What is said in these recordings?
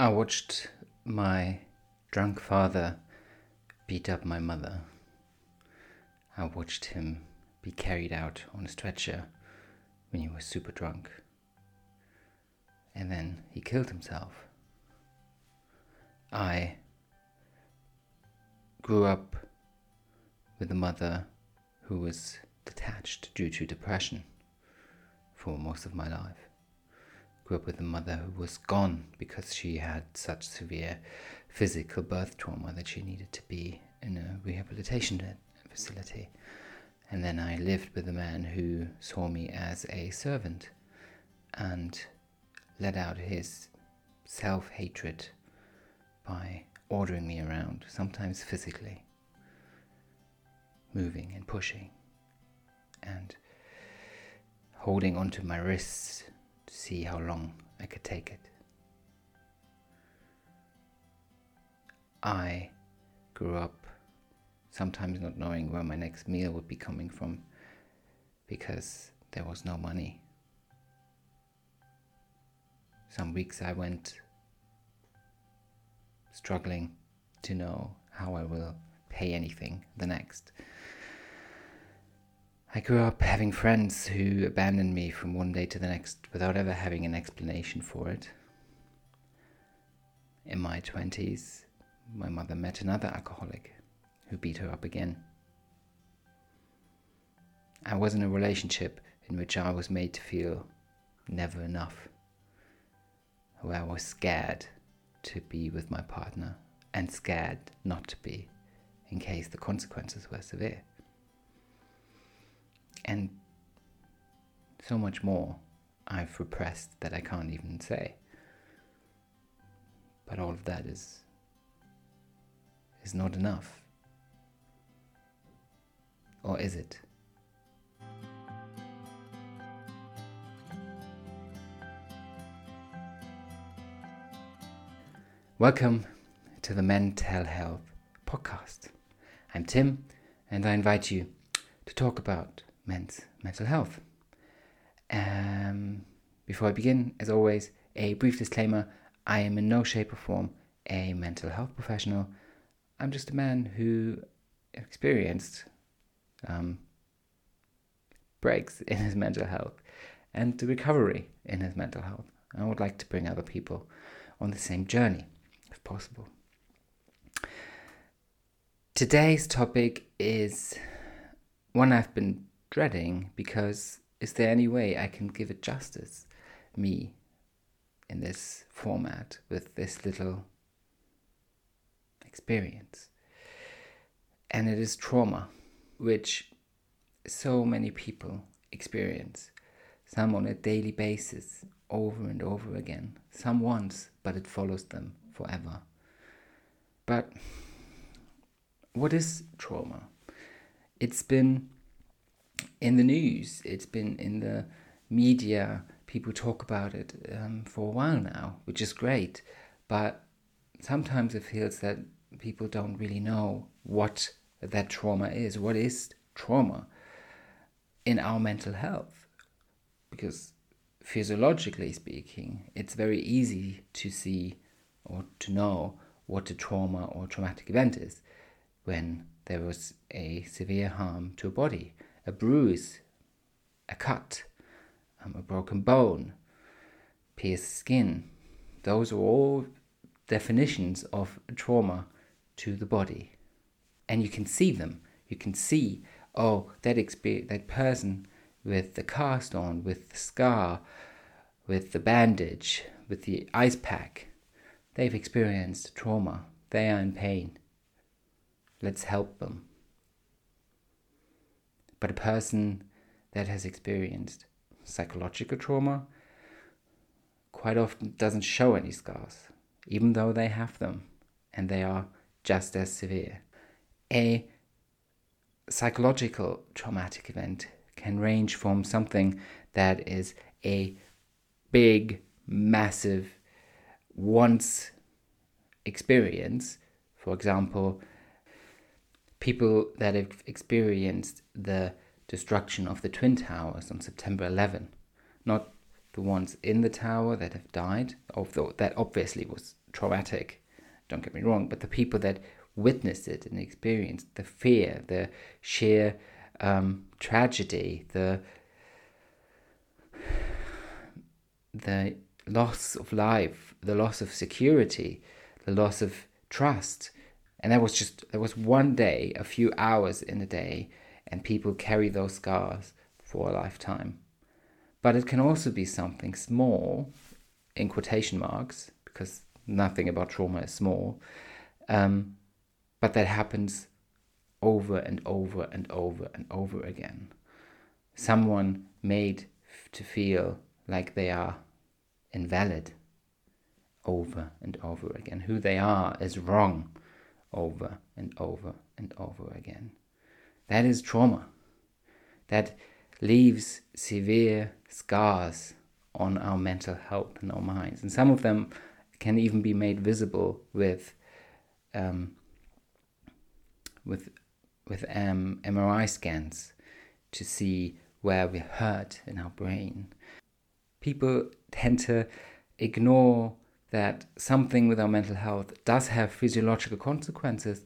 I watched my drunk father beat up my mother. I watched him be carried out on a stretcher when he was super drunk. And then he killed himself. I grew up with a mother who was detached due to depression for most of my life grew up with a mother who was gone because she had such severe physical birth trauma that she needed to be in a rehabilitation facility. And then I lived with a man who saw me as a servant and let out his self hatred by ordering me around, sometimes physically, moving and pushing, and holding onto my wrists to see how long I could take it. I grew up sometimes not knowing where my next meal would be coming from because there was no money. Some weeks I went struggling to know how I will pay anything the next. I grew up having friends who abandoned me from one day to the next without ever having an explanation for it. In my 20s, my mother met another alcoholic who beat her up again. I was in a relationship in which I was made to feel never enough, where I was scared to be with my partner and scared not to be in case the consequences were severe and so much more I've repressed that I can't even say. But all of that is is not enough. Or is it? Welcome to the Men Tell Health Podcast. I'm Tim, and I invite you to talk about men's mental health. Um, before I begin, as always, a brief disclaimer I am in no shape or form a mental health professional. I'm just a man who experienced um, breaks in his mental health and the recovery in his mental health. I would like to bring other people on the same journey if possible. Today's topic is one I've been dreading because is there any way I can give it justice, me, in this format with this little experience? And it is trauma, which so many people experience, some on a daily basis, over and over again, some once, but it follows them forever. But what is trauma? It's been in the news, it's been in the media, people talk about it um, for a while now, which is great. But sometimes it feels that people don't really know what that trauma is. What is trauma in our mental health? Because physiologically speaking, it's very easy to see or to know what a trauma or traumatic event is when there was a severe harm to a body a bruise, a cut, um, a broken bone, pierced skin. Those are all definitions of trauma to the body. And you can see them. You can see, oh, that that person with the cast on, with the scar, with the bandage, with the ice pack, they've experienced trauma. They are in pain. Let's help them. But a person that has experienced psychological trauma quite often doesn't show any scars, even though they have them, and they are just as severe. A psychological traumatic event can range from something that is a big, massive, once experience, for example, people that have experienced the destruction of the Twin Towers on September 11, not the ones in the tower that have died, although that obviously was traumatic, don't get me wrong, but the people that witnessed it and experienced the fear, the sheer um, tragedy, the the loss of life, the loss of security, the loss of trust. And that was just, there was one day, a few hours in a day, and people carry those scars for a lifetime. But it can also be something small, in quotation marks, because nothing about trauma is small, um, but that happens over and over and over and over again. Someone made to feel like they are invalid over and over again. Who they are is wrong over and over and over again. That is trauma. That leaves severe scars on our mental health and our minds. And some of them can even be made visible with um, with with um, MRI scans to see where we're hurt in our brain. People tend to ignore that something with our mental health does have physiological consequences,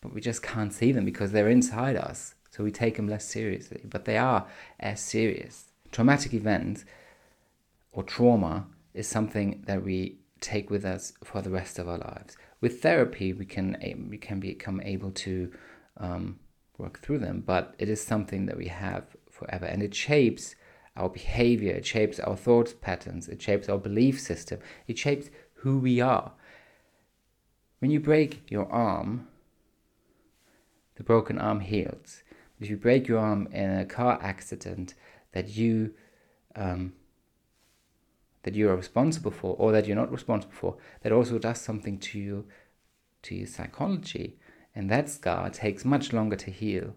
but we just can't see them because they're inside us. So we take them less seriously, but they are as serious. Traumatic events or trauma is something that we take with us for the rest of our lives. With therapy, we can we can become able to um, work through them, but it is something that we have forever, and it shapes our behavior, it shapes our thought patterns, it shapes our belief system, it shapes who we are. When you break your arm, the broken arm heals. If you break your arm in a car accident that you um, that you are responsible for or that you're not responsible for, that also does something to you to your psychology. And that scar takes much longer to heal.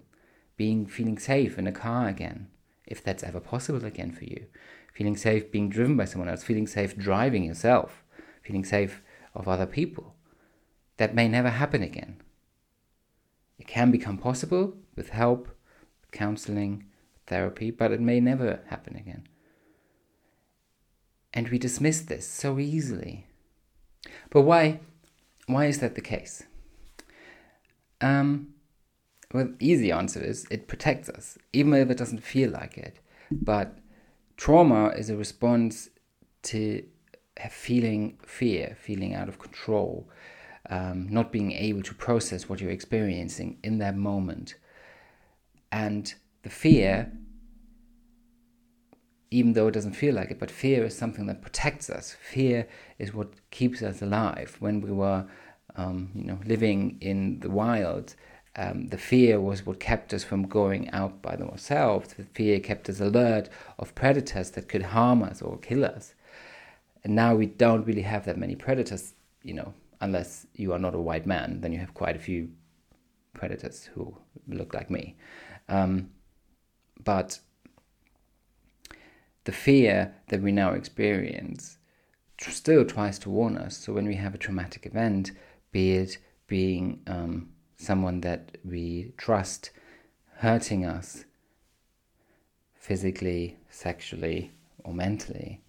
Being feeling safe in a car again, if that's ever possible again for you. Feeling safe being driven by someone else, feeling safe driving yourself, feeling safe of other people. That may never happen again. It can become possible with help, counseling, therapy, but it may never happen again. And we dismiss this so easily. But why why is that the case? Um, well, the easy answer is it protects us, even if it doesn't feel like it. But trauma is a response to feeling fear, feeling out of control, um, not being able to process what you're experiencing in that moment. And the fear, even though it doesn't feel like it, but fear is something that protects us. Fear is what keeps us alive. When we were, um, you know, living in the wild, um, the fear was what kept us from going out by ourselves. The fear kept us alert of predators that could harm us or kill us. And now we don't really have that many predators, you know, unless you are not a white man, then you have quite a few predators who look like me. Um, but the fear that we now experience still tries to warn us. So when we have a traumatic event, be it being um, someone that we trust hurting us physically, sexually, or mentally,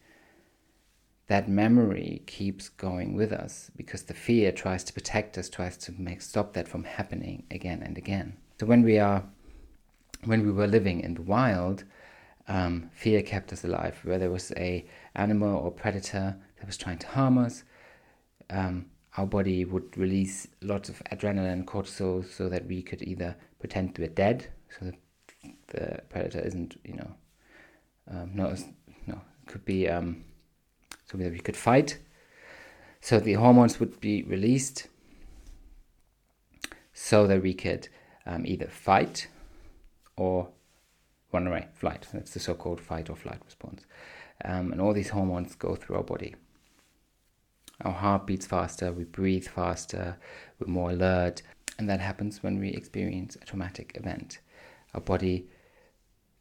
that memory keeps going with us because the fear tries to protect us, tries to make stop that from happening again and again. So when we are, when we were living in the wild, um, fear kept us alive. Where there was a animal or predator that was trying to harm us, um, our body would release lots of adrenaline and cortisol so that we could either pretend we're dead, so that the predator isn't, you know, um, no, no, could be um, so that we could fight. So the hormones would be released so that we could um, either fight or run away, flight. That's the so-called fight or flight response. Um, and all these hormones go through our body. Our heart beats faster, we breathe faster, we're more alert, and that happens when we experience a traumatic event. Our body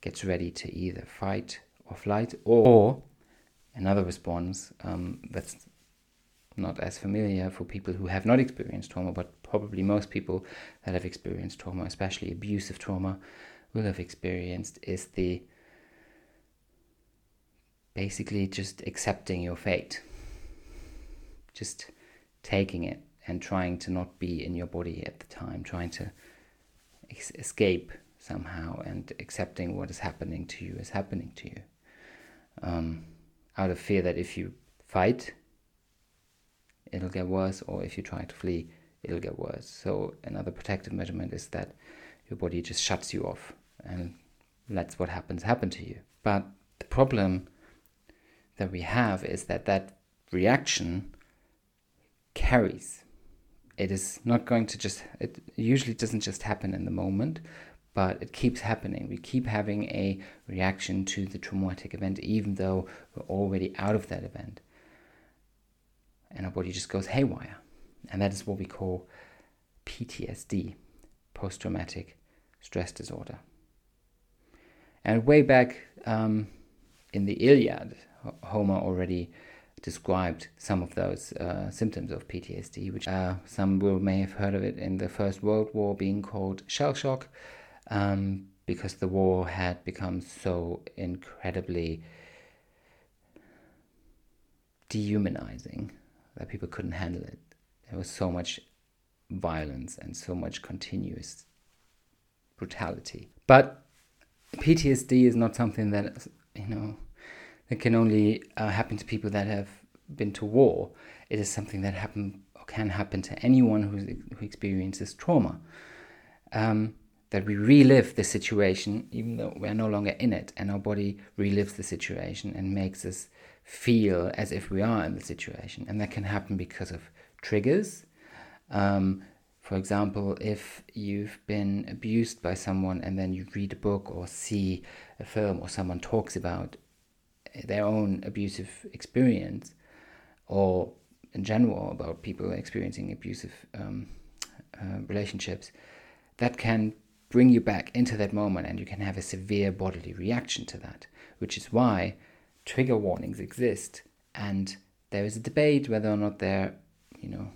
gets ready to either fight or flight, or another response um, that's not as familiar for people who have not experienced trauma, but probably most people that have experienced trauma, especially abusive trauma, will have experienced is the basically just accepting your fate just taking it and trying to not be in your body at the time, trying to ex- escape somehow and accepting what is happening to you is happening to you. Um, out of fear that if you fight, it'll get worse, or if you try to flee, it'll get worse. So, another protective measurement is that your body just shuts you off and lets what happens happen to you. But the problem that we have is that that reaction carries. It is not going to just, it usually doesn't just happen in the moment, but it keeps happening. We keep having a reaction to the traumatic event, even though we're already out of that event. And our body just goes haywire. And that is what we call PTSD, post traumatic stress disorder. And way back um, in the Iliad, Homer already described some of those uh, symptoms of PTSD, which uh, some will may have heard of it in the First World War being called shell shock, um, because the war had become so incredibly dehumanizing that people couldn't handle it. There was so much violence and so much continuous brutality. But PTSD is not something that you know that can only uh, happen to people that have been to war. It is something that happen or can happen to anyone who experiences trauma. Um, that we relive the situation even though we're no longer in it, and our body relives the situation and makes us feel as if we are in the situation, and that can happen because of triggers. Um, for example, if you've been abused by someone and then you read a book or see a film or someone talks about their own abusive experience, or in general about people experiencing abusive um, uh, relationships, that can bring you back into that moment and you can have a severe bodily reaction to that, which is why trigger warnings exist. And there is a debate whether or not they're, you know,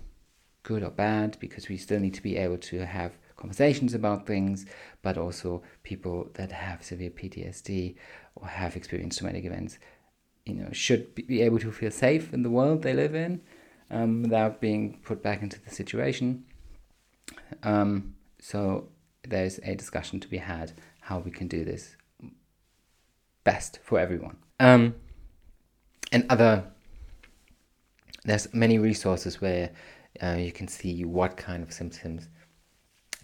good or bad because we still need to be able to have conversations about things, but also people that have severe PTSD or have experienced traumatic events, you know, should be able to feel safe in the world they live in um, without being put back into the situation. Um, so there's a discussion to be had how we can do this best for everyone. Um, and other, there's many resources where uh, you can see what kind of symptoms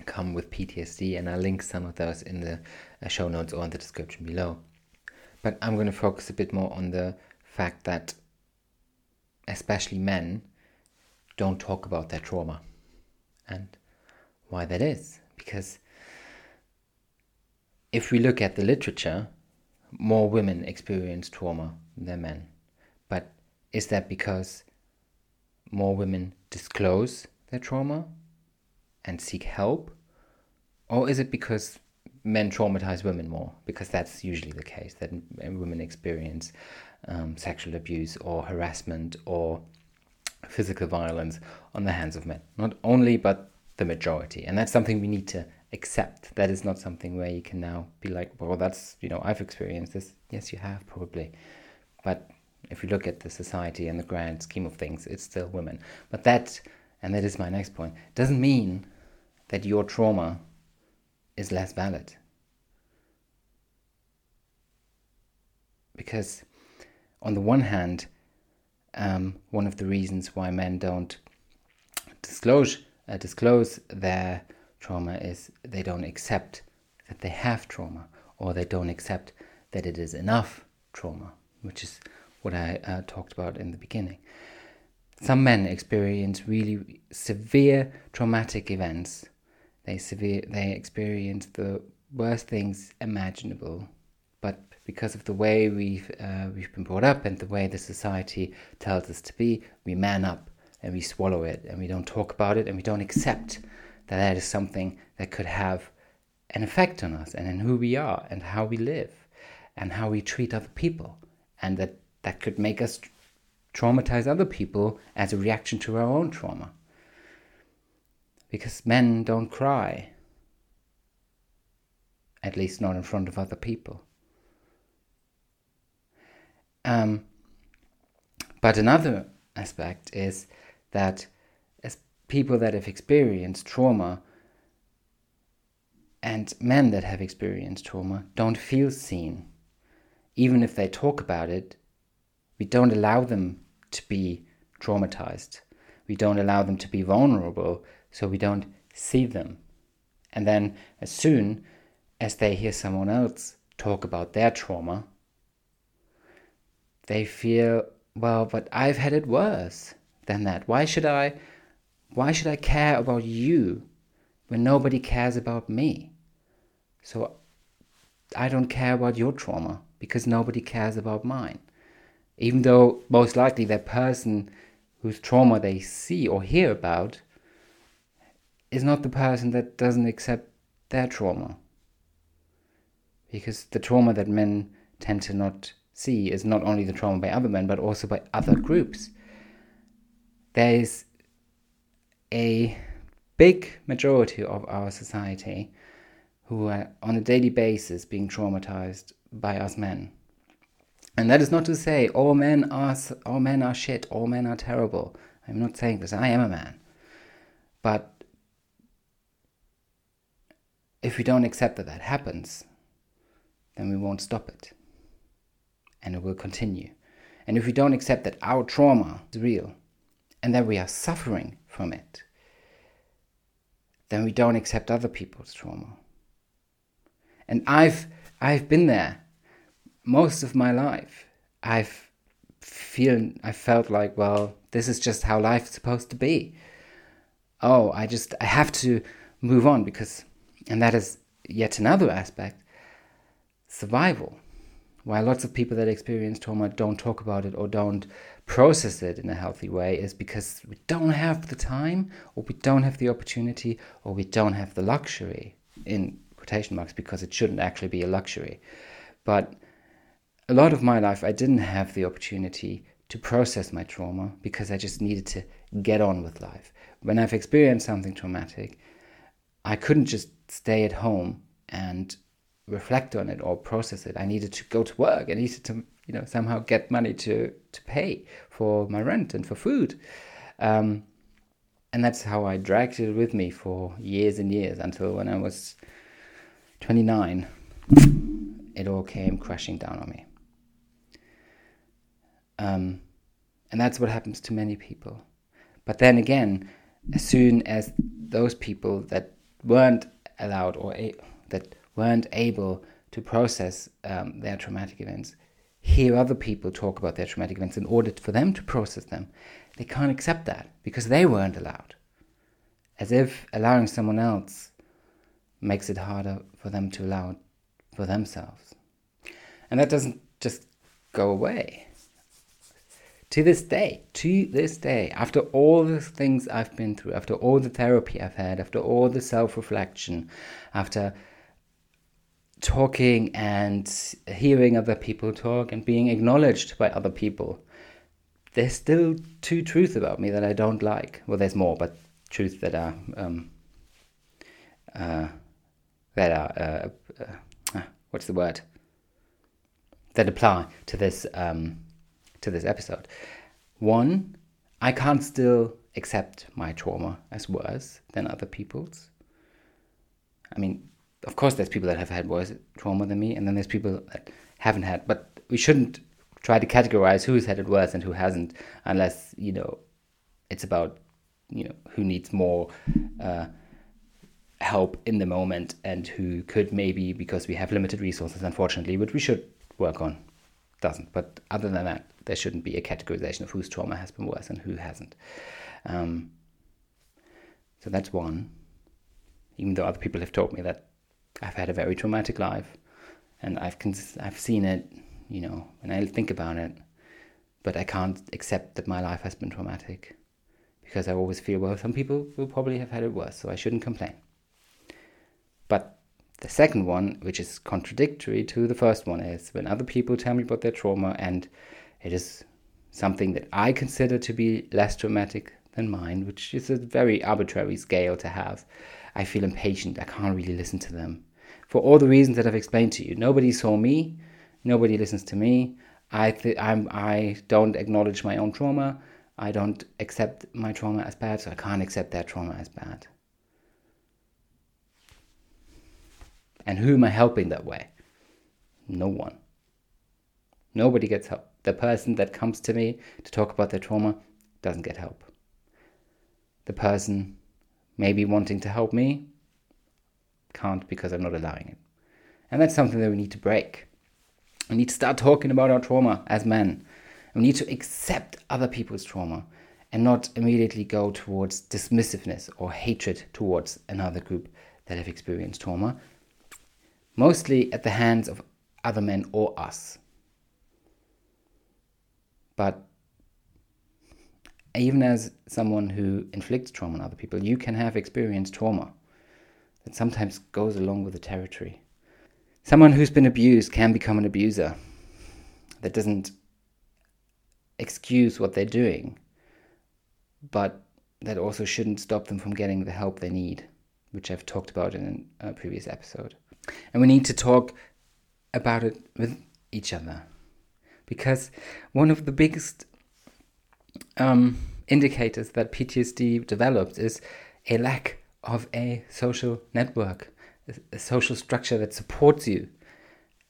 come with PTSD, and I'll link some of those in the uh, show notes or in the description below. But I'm going to focus a bit more on the fact that, especially men, don't talk about their trauma and why that is. Because if we look at the literature, more women experience trauma than men. But is that because more women disclose their trauma and seek help? Or is it because men traumatize women more? Because that's usually the case, that women experience um, sexual abuse or harassment or physical violence on the hands of men. Not only, but the majority. And that's something we need to accept. That is not something where you can now be like, well, that's, you know, I've experienced this. Yes, you have, probably. But if you look at the society and the grand scheme of things, it's still women. But that, and that is my next point, doesn't mean that your trauma is less valid. Because, on the one hand, um, one of the reasons why men don't disclose uh, disclose their trauma is they don't accept that they have trauma, or they don't accept that it is enough trauma, which is what I uh, talked about in the beginning. Some men experience really severe traumatic events. They severe they experience the worst things imaginable, but because of the way we've uh, we've been brought up and the way the society tells us to be, we man up and we swallow it and we don't talk about it and we don't accept that that is something that could have an effect on us and in who we are and how we live and how we treat other people and that that could make us traumatize other people as a reaction to our own trauma. Because men don't cry, at least not in front of other people. Um, but another aspect is that people that have experienced trauma and men that have experienced trauma don't feel seen. Even if they talk about it, we don't allow them to be traumatized. We don't allow them to be vulnerable, so we don't see them. And then, as soon as they hear someone else talk about their trauma, they feel, well, but I've had it worse than that. Why should I why should I care about you when nobody cares about me? So I don't care about your trauma because nobody cares about mine. Even though most likely that person whose trauma they see or hear about is not the person that doesn't accept their trauma. Because the trauma that men tend to not see is not only the trauma by other men but also by other groups. There is a big majority of our society who are on a daily basis being traumatized by us men. And that is not to say all men are all men are shit, all men are terrible. I'm not saying this. I am a man. But if we don't accept that that happens, then we won't stop it. And it will continue. And if we don't accept that our trauma is real and that we are suffering from it, then we don't accept other people's trauma. And I've I've been there most of my life. I've feel I felt like, well, this is just how life's supposed to be. Oh, I just I have to move on because and that is yet another aspect survival. Why lots of people that experience trauma don't talk about it or don't process it in a healthy way is because we don't have the time or we don't have the opportunity or we don't have the luxury in quotation marks because it shouldn't actually be a luxury. But a lot of my life I didn't have the opportunity to process my trauma because I just needed to get on with life. When I've experienced something traumatic, I couldn't just stay at home and reflect on it or process it. I needed to go to work. I needed to, you know, somehow get money to to pay for my rent and for food. Um, and that's how I dragged it with me for years and years until when I was 29, it all came crashing down on me. Um, and that's what happens to many people. But then again, as soon as those people that weren't allowed or a- that weren't able to process um, their traumatic events hear other people talk about their traumatic events in order for them to process them, they can't accept that because they weren't allowed. As if allowing someone else makes it harder for them to allow for themselves. And that doesn't just go away. To this day, to this day, after all the things I've been through, after all the therapy I've had, after all the self reflection, after talking and hearing other people talk and being acknowledged by other people, there's still two truths about me that I don't like. Well, there's more, but truths that are um, uh, that are uh, uh, what's the word that apply to this um, to this episode. One, I can't still accept my trauma as worse than other people's. I mean, of course, there's people that have had worse trauma than me, and then there's people that haven't had. But we shouldn't try to categorize who's had it worse and who hasn't, unless you know it's about you know who needs more uh, help in the moment and who could maybe because we have limited resources, unfortunately, which we should work on, doesn't. But other than that, there shouldn't be a categorization of whose trauma has been worse and who hasn't. Um, so that's one. Even though other people have told me that I've had a very traumatic life, and I've cons- I've seen it, you know, and I think about it, but I can't accept that my life has been traumatic because I always feel well. Some people will probably have had it worse, so I shouldn't complain. But the second one, which is contradictory to the first one, is when other people tell me about their trauma and it is something that I consider to be less traumatic than mine, which is a very arbitrary scale to have. I feel impatient. I can't really listen to them for all the reasons that I've explained to you. Nobody saw me, nobody listens to me. I th- I'm, I don't acknowledge my own trauma. I don't accept my trauma as bad, so I can't accept their trauma as bad. And who am I helping that way? No one. Nobody gets help. The person that comes to me to talk about their trauma doesn't get help. The person maybe wanting to help me can't because I'm not allowing it. And that's something that we need to break. We need to start talking about our trauma as men. We need to accept other people's trauma and not immediately go towards dismissiveness or hatred towards another group that have experienced trauma, mostly at the hands of other men or us. But even as someone who inflicts trauma on other people, you can have experienced trauma sometimes goes along with the territory. Someone who's been abused can become an abuser. That doesn't excuse what they're doing, but that also shouldn't stop them from getting the help they need, which I've talked about in a previous episode. And we need to talk about it with each other. Because one of the biggest um, indicators that PTSD develops is a lack of a social network, a social structure that supports you.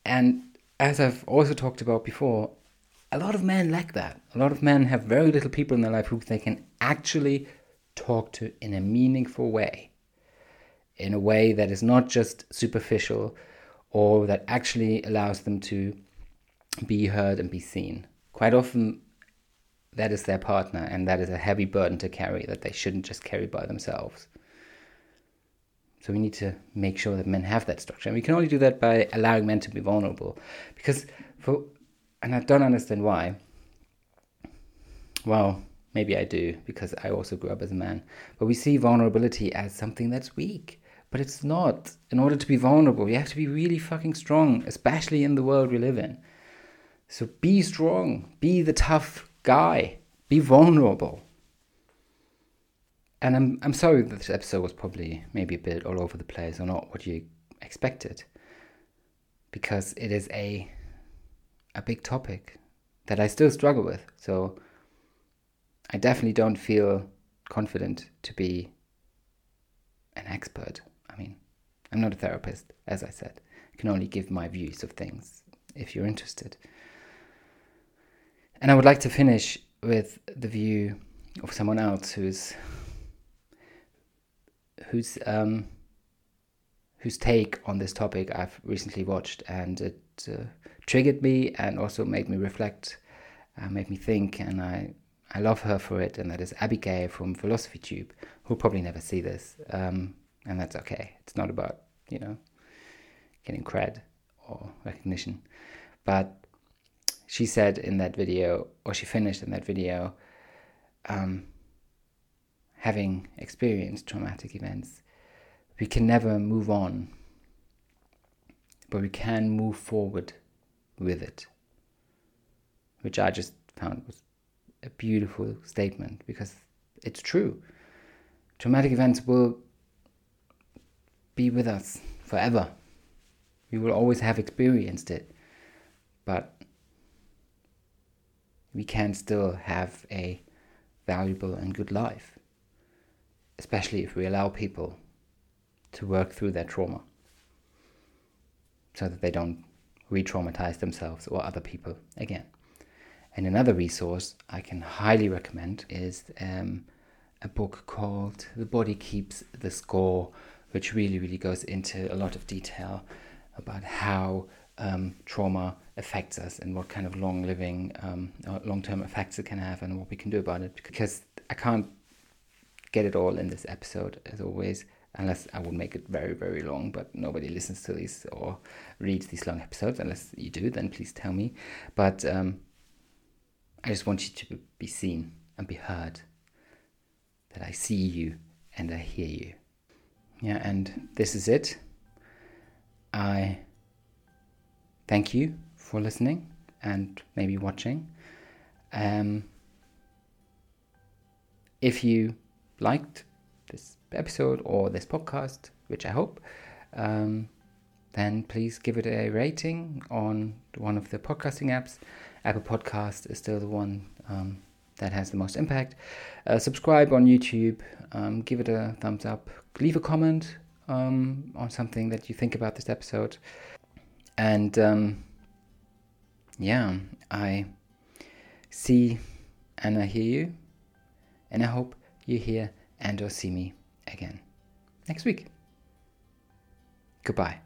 And as I've also talked about before, a lot of men lack that. A lot of men have very little people in their life who they can actually talk to in a meaningful way, in a way that is not just superficial or that actually allows them to be heard and be seen. Quite often, that is their partner, and that is a heavy burden to carry that they shouldn't just carry by themselves. So we need to make sure that men have that structure. And we can only do that by allowing men to be vulnerable. Because for and I don't understand why. Well, maybe I do, because I also grew up as a man. But we see vulnerability as something that's weak. But it's not. In order to be vulnerable, you have to be really fucking strong, especially in the world we live in. So be strong, be the tough guy, be vulnerable. And I'm I'm sorry that this episode was probably maybe a bit all over the place or not what you expected. Because it is a a big topic that I still struggle with. So I definitely don't feel confident to be an expert. I mean, I'm not a therapist, as I said. I can only give my views of things if you're interested. And I would like to finish with the view of someone else who's who's um, whose take on this topic I've recently watched, and it uh, triggered me and also made me reflect, uh, made me think, and I I love her for it, and that is Abigail from Philosophy Tube, who'll probably never see this, um, and that's okay. It's not about you know getting cred or recognition, but she said in that video, or she finished in that video, um, having experienced traumatic events, we can never move on, but we can move forward with it. Which I just found was a beautiful statement because it's true. Traumatic events will be with us forever. We will always have experienced it, but we can still have a valuable and good life, especially if we allow people to work through their trauma so that they don't re traumatize themselves or other people again. And another resource I can highly recommend is um, a book called The Body Keeps the Score, which really, really goes into a lot of detail about how um, trauma affects us and what kind of long living, um, long term effects it can have and what we can do about it. Because I can't get it all in this episode, as always unless I would make it very, very long, but nobody listens to these or reads these long episodes. Unless you do, then please tell me. But um, I just want you to be seen and be heard. That I see you and I hear you. Yeah, and this is it. I thank you for listening and maybe watching. Um, if you liked this episode or this podcast, which I hope, um, then please give it a rating on one of the podcasting apps. Apple Podcast is still the one um, that has the most impact. Uh, subscribe on YouTube, um, give it a thumbs up, leave a comment um, on something that you think about this episode. And um, yeah, I see and I hear you, and I hope you hear and or see me again next week. Goodbye.